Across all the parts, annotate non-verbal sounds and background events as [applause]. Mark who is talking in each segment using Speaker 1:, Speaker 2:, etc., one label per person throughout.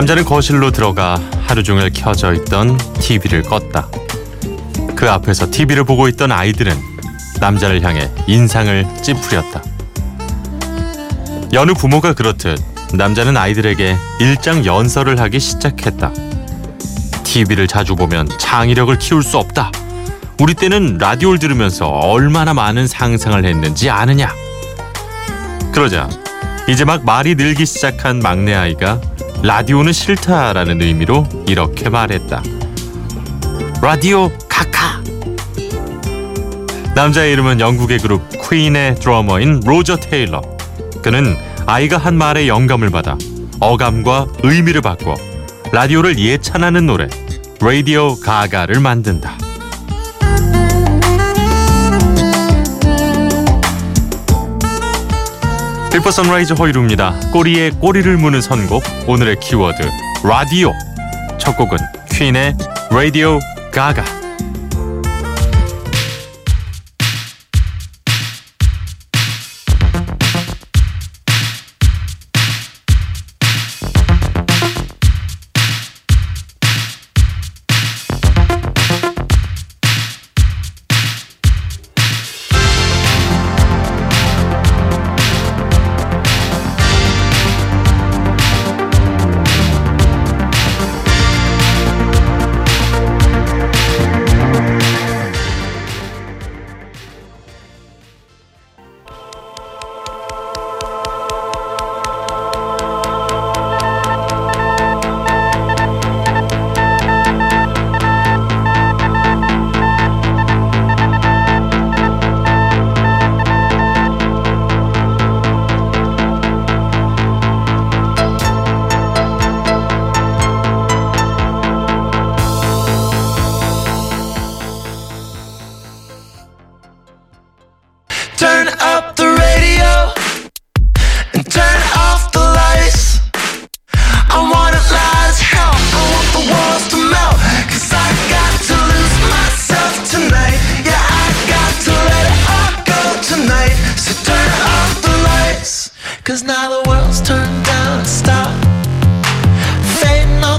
Speaker 1: 남자는 거실로 들어가 하루 종일 켜져 있던 TV를 껐다. 그 앞에서 TV를 보고 있던 아이들은 남자를 향해 인상을 찌푸렸다. 여느 부모가 그렇듯 남자는 아이들에게 일장 연설을 하기 시작했다. TV를 자주 보면 창의력을 키울 수 없다. 우리 때는 라디오를 들으면서 얼마나 많은 상상을 했는지 아느냐. 그러자 이제 막 말이 늘기 시작한 막내 아이가 라디오는 싫다라는 의미로 이렇게 말했다. 라디오 카카. 남자의 이름은 영국의 그룹 퀸의 드러머인 로저 테일러. 그는 아이가 한 말에 영감을 받아 어감과 의미를 바꿔 라디오를 예찬하는 노래 라디오 가가를 만든다. 비포 선라이즈 허일후입니다. 꼬리에 꼬리를 무는 선곡 오늘의 키워드 라디오 첫 곡은 퀸의 Radio Ga Ga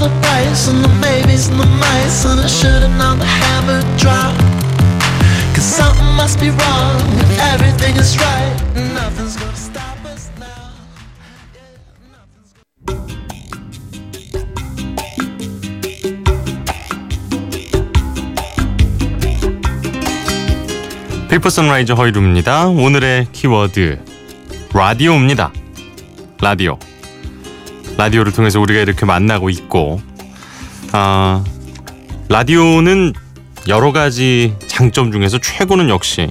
Speaker 1: the price and the maybes and the mice And I should've known the hammer drop Cause something must be wrong if everything is right Nothing's gonna stop us now 페이퍼 선라이즈 허이루입니다. 오늘의 키워드 라디오입니다. 라디오. 라디오를 통해서 우리가 이렇게 만나고 있고, 아, 라디오는 여러 가지 장점 중에서 최고는 역시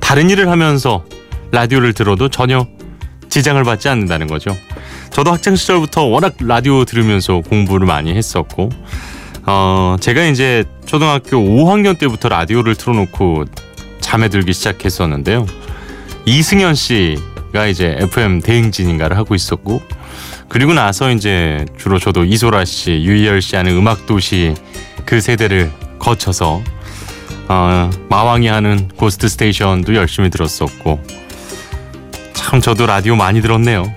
Speaker 1: 다른 일을 하면서 라디오를 들어도 전혀 지장을 받지 않는다는 거죠. 저도 학창 시절부터 워낙 라디오 들으면서 공부를 많이 했었고, 어, 제가 이제 초등학교 5학년 때부터 라디오를 틀어놓고 잠에 들기 시작했었는데요. 이승현 씨가 이제 FM 대행진인가를 하고 있었고, 그리고 나서 이제 주로 저도 이소라 씨, 유희열 씨 하는 음악 도시 그 세대를 거쳐서 어, 마왕이 하는 고스트 스테이션도 열심히 들었었고 참 저도 라디오 많이 들었네요.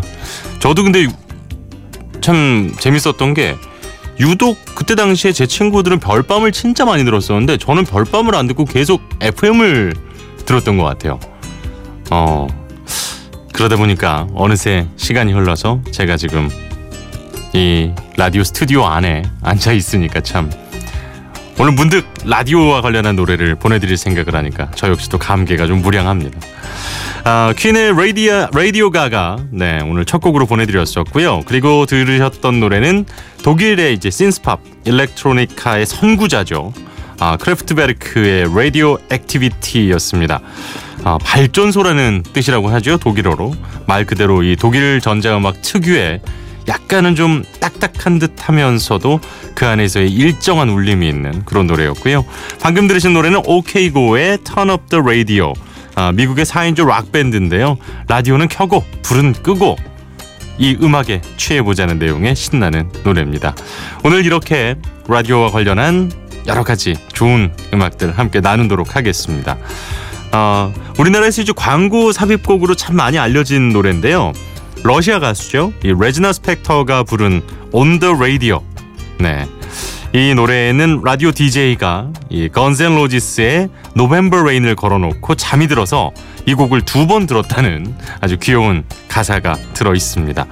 Speaker 1: [laughs] 저도 근데 참 재밌었던 게 유독 그때 당시에 제 친구들은 별밤을 진짜 많이 들었었는데 저는 별밤을 안 듣고 계속 FM을 들었던 것 같아요. 어 그러다 보니까 어느새 시간이 흘러서 제가 지금 이 라디오 스튜디오 안에 앉아 있으니까 참 오늘 문득 라디오와 관련한 노래를 보내드릴 생각을 하니까 저 역시도 감개가 좀 무량합니다. 아, 퀸의 라디오, 라디오 가가 네, 오늘 첫 곡으로 보내드렸었고요. 그리고 들으셨던 노래는 독일의 이제 신스팝 일렉트로니카의 선구자죠. 아, 크래프트베르크의 Radioactivity였습니다. 아, 발전소라는 뜻이라고 하죠. 독일어로. 말 그대로 이 독일 전자음악 특유의 약간은 좀 딱딱한 듯 하면서도 그 안에서의 일정한 울림이 있는 그런 노래였고요. 방금 들으신 노래는 OK Go의 Turn Up The Radio. 아, 미국의 4인조 락밴드인데요. 라디오는 켜고 불은 끄고 이 음악에 취해보자는 내용의 신나는 노래입니다. 오늘 이렇게 라디오와 관련한 여러 가지 좋은 음악들 함께 나누도록 하겠습니다. 어, 우리나라에서 이제 광고 삽입곡으로 참 많이 알려진 노래인데요. 러시아 가수죠. 이 레지나 스펙터가 부른 On the Radio. 네. 이 노래에는 라디오 DJ가 이 Guns N' Roses의 November Rain을 걸어놓고 잠이 들어서 이 곡을 두 번 들었다는 아주 귀여운 가사가 들어 있습니다.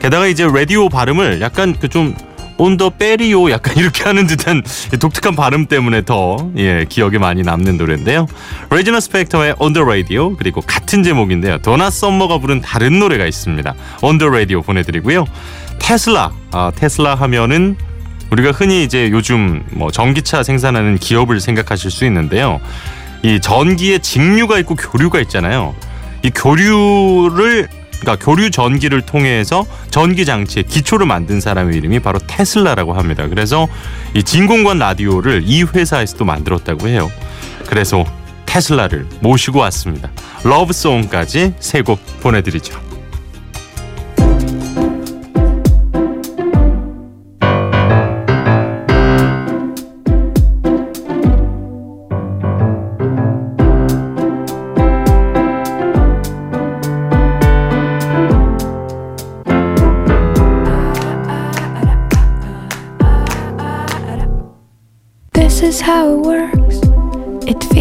Speaker 1: 게다가 이제 라디오 발음을 약간 그좀 온더 빼리오 약간 이렇게 하는 듯한 독특한 발음 때문에 더 예, 기억에 많이 남는 노래인데요. 레지나 스펙터의 On the 그리고 같은 제목인데요. 도나 썸머가 부른 다른 노래가 있습니다. On the 보내드리고요. 테슬라 아, 테슬라 하면은 우리가 흔히 이제 요즘 뭐 전기차 생산하는 기업을 생각하실 수 있는데요. 이 전기에 직류가 있고 교류가 있잖아요. 이 교류를 그러니까 교류 전기를 통해서 전기 장치의 기초를 만든 사람의 이름이 바로 테슬라라고 합니다. 그래서 이 진공관 라디오를 이 회사에서도 만들었다고 해요. 그래서 테슬라를 모시고 왔습니다. 러브송까지 세 곡 보내드리죠.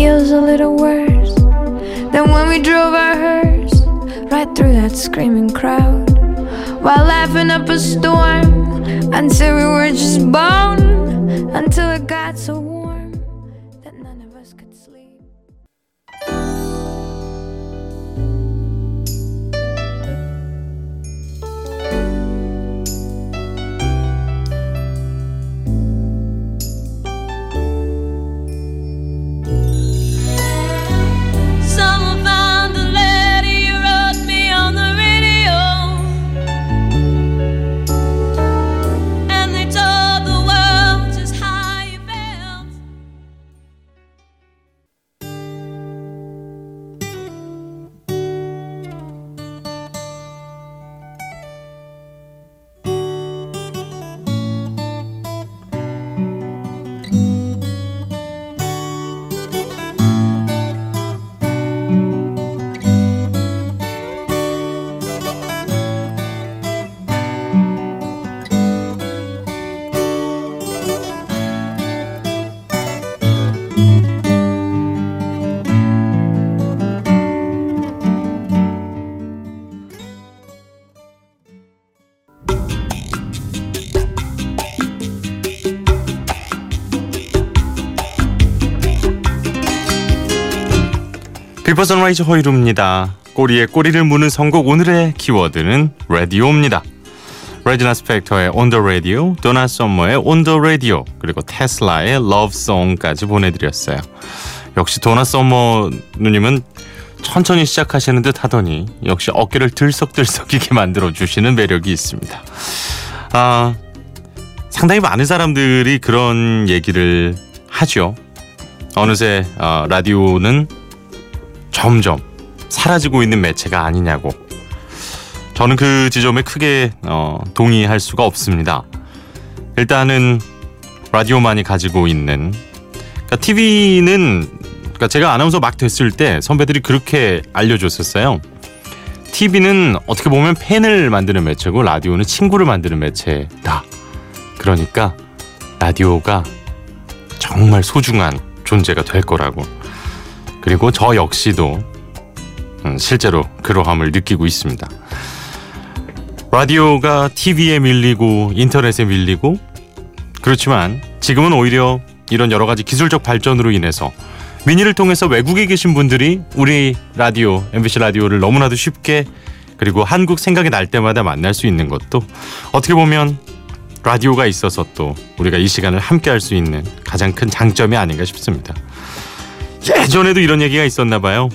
Speaker 1: Feels a little worse than when we drove our hearse right through that screaming crowd. While laughing up a storm until we were just bone until it got so warm 비포 선라이즈 허일후입니다. 꼬리에 꼬리를 무는 선곡 오늘의 키워드는 라디오입니다. 레지나 스펙터의 On the Radio, 도나 썸머의 On the Radio, 그리고 테슬라의 Love Song까지 보내드렸어요. 역시 도나 썸머 누님은 천천히 시작하시는 듯 하더니 역시 어깨를 들썩들썩이게 [laughs] 만들어 주시는 매력이 있습니다. 아, 상당히 많은 사람들이 그런 얘기를 하죠. 어느새 어, 라디오는 점점 사라지고 있는 매체가 아니냐고. 저는 그 지점에 크게 어, 동의할 수가 없습니다. 일단은 라디오만이 가지고 있는 그러니까 TV는 그러니까 제가 아나운서 막 됐을 때 선배들이 그렇게 알려줬었어요. TV는 어떻게 보면 팬을 만드는 매체고 라디오는 친구를 만드는 매체다. 그러니까 라디오가 정말 소중한 존재가 될 거라고. 그리고 저 역시도 음, 실제로 그러함을 느끼고 있습니다. 라디오가 TV에 밀리고 인터넷에 밀리고 그렇지만 지금은 오히려 이런 여러 가지 기술적 발전으로 인해서 미니를 통해서 외국에 계신 분들이 우리 라디오, MBC 라디오를 너무나도 쉽게 그리고 한국 생각이 날 때마다 만날 수 있는 것도 어떻게 보면 라디오가 있어서 또 우리가 이 시간을 함께 할 수 있는 가장 큰 장점이 아닌가 싶습니다. 예전에도 이런 얘기가 있었나 봐요.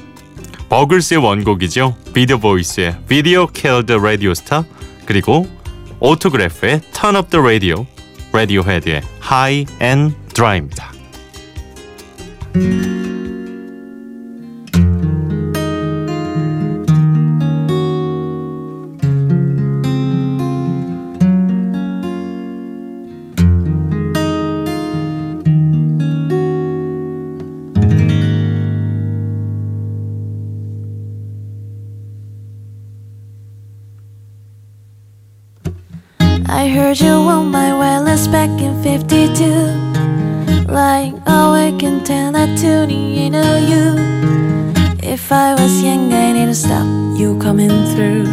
Speaker 1: 버글스의 원곡이죠. Be The Voice의 Video Killed the Radio Star 그리고 오토그래프의 Turn Up the Radio 라디오헤드의 High and Dry입니다.
Speaker 2: I heard you on my wireless back in 52. Lying awake in 10 at tuning in you. If I was young, I need to stop you coming through.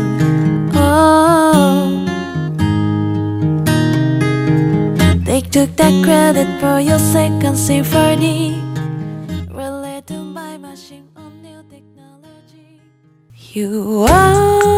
Speaker 2: Oh. They took that credit for your second symphony. Related by machine on new technology. You are.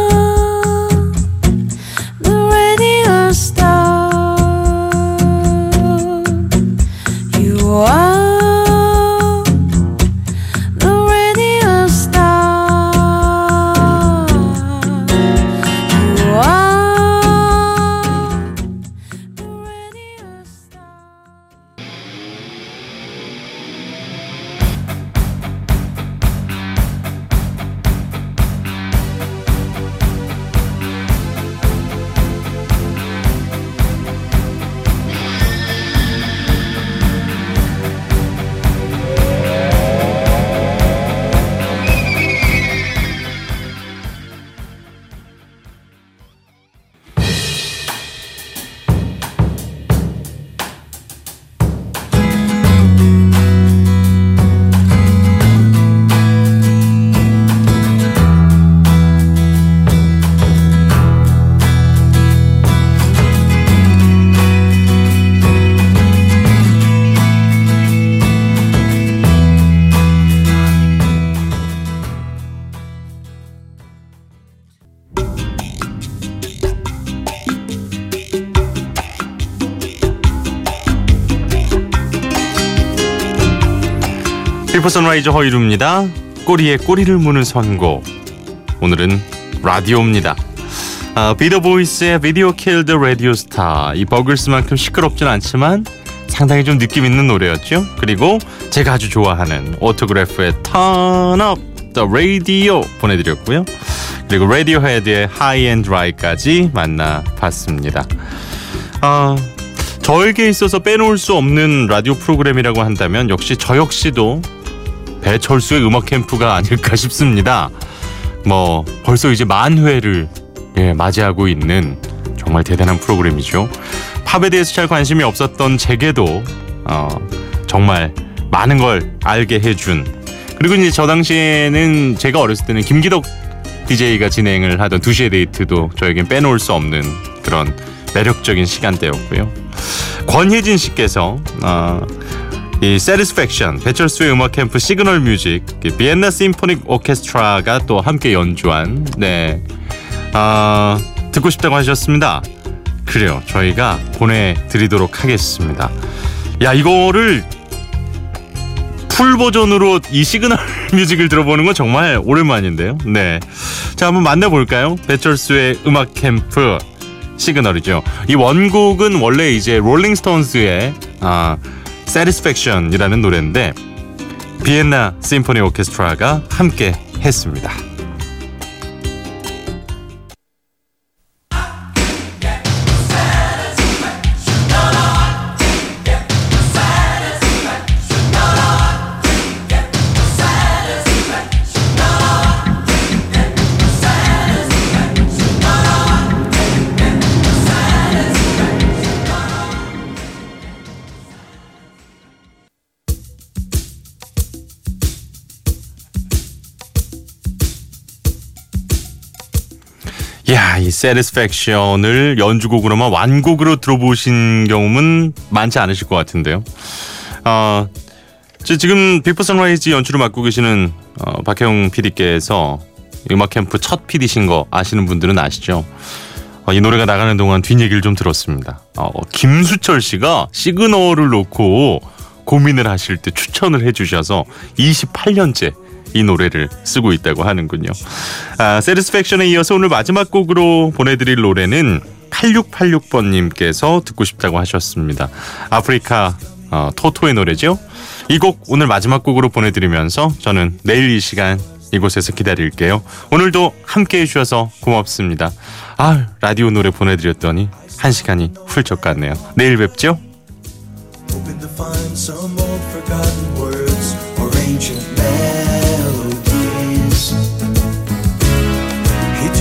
Speaker 1: 비포 선라이즈 허일후입니다. 꼬리에 꼬리를 무는 선곡. 오늘은 라디오입니다. 아, Be The Voice의 Video Killed Radio Star. 이 버글스만큼 시끄럽진 않지만 상당히 좀 느낌 있는 노래였죠. 그리고 제가 아주 좋아하는 오토그래프의 Turn Up the Radio 보내드렸고요. 그리고 라디오헤드의 High and Dry까지 만나봤습니다. 아, 저에게 있어서 빼놓을 수 없는 라디오 프로그램이라고 한다면 역시 저 역시도 배철수의 음악 캠프가 아닐까 [laughs] 싶습니다. 뭐 벌써 이제 만 회를 예, 맞이하고 있는 정말 대단한 프로그램이죠. 팝에 대해서 잘 관심이 없었던 제게도 어, 정말 많은 걸 알게 해준 그리고 이제 저 당시에는 제가 어렸을 때는 김기덕 DJ가 진행을 하던 2시의 데이트도 저에겐 빼놓을 수 없는 그런 매력적인 시간대였고요. 권혜진 씨께서 어, 이 Satisfaction 배철수의 음악 캠프 시그널 뮤직 비엔나 심포닉 오케스트라가 또 함께 연주한 네 아, 듣고 싶다고 하셨습니다. 그래요. 저희가 보내드리도록 하겠습니다. 야 이거를 full 버전으로 이 시그널 뮤직을 [laughs] 들어보는 건 정말 오랜만인데요. 네. 자, 한번 만나볼까요? 배철수의 음악 캠프 시그널이죠. 이 원곡은 원래 이제 롤링스톤스의 아, Satisfaction이라는 노래인데 비엔나 심포니 오케스트라가 함께 했습니다. 이 Satisfaction을 연주곡으로만 완곡으로 들어보신 경험은 많지 않으실 것 같은데요. 어, 지금 Before Sunrise 연출을 맡고 계시는 어, 박혜영 PD께서 음악 캠프 첫 PD신 거 아시는 분들은 아시죠? 어, 이 노래가 나가는 동안 뒷얘기를 좀 들었습니다. 어, 김수철 씨가 시그널을 놓고 고민을 하실 때 추천을 해주셔서 28년째 이 노래를 쓰고 있다고 하는군요. 아, 세리스팩션에 이어서 오늘 마지막 곡으로 보내드릴 노래는 8686번님께서 듣고 싶다고 하셨습니다. 아프리카 어, 토토의 노래죠. 이 곡 오늘 마지막 곡으로 보내드리면서 저는 내일 이 시간 이곳에서 기다릴게요. 오늘도 함께 해주셔서 고맙습니다. 아 라디오 노래 보내드렸더니 한 시간이 훌쩍 갔네요. 내일 뵙죠.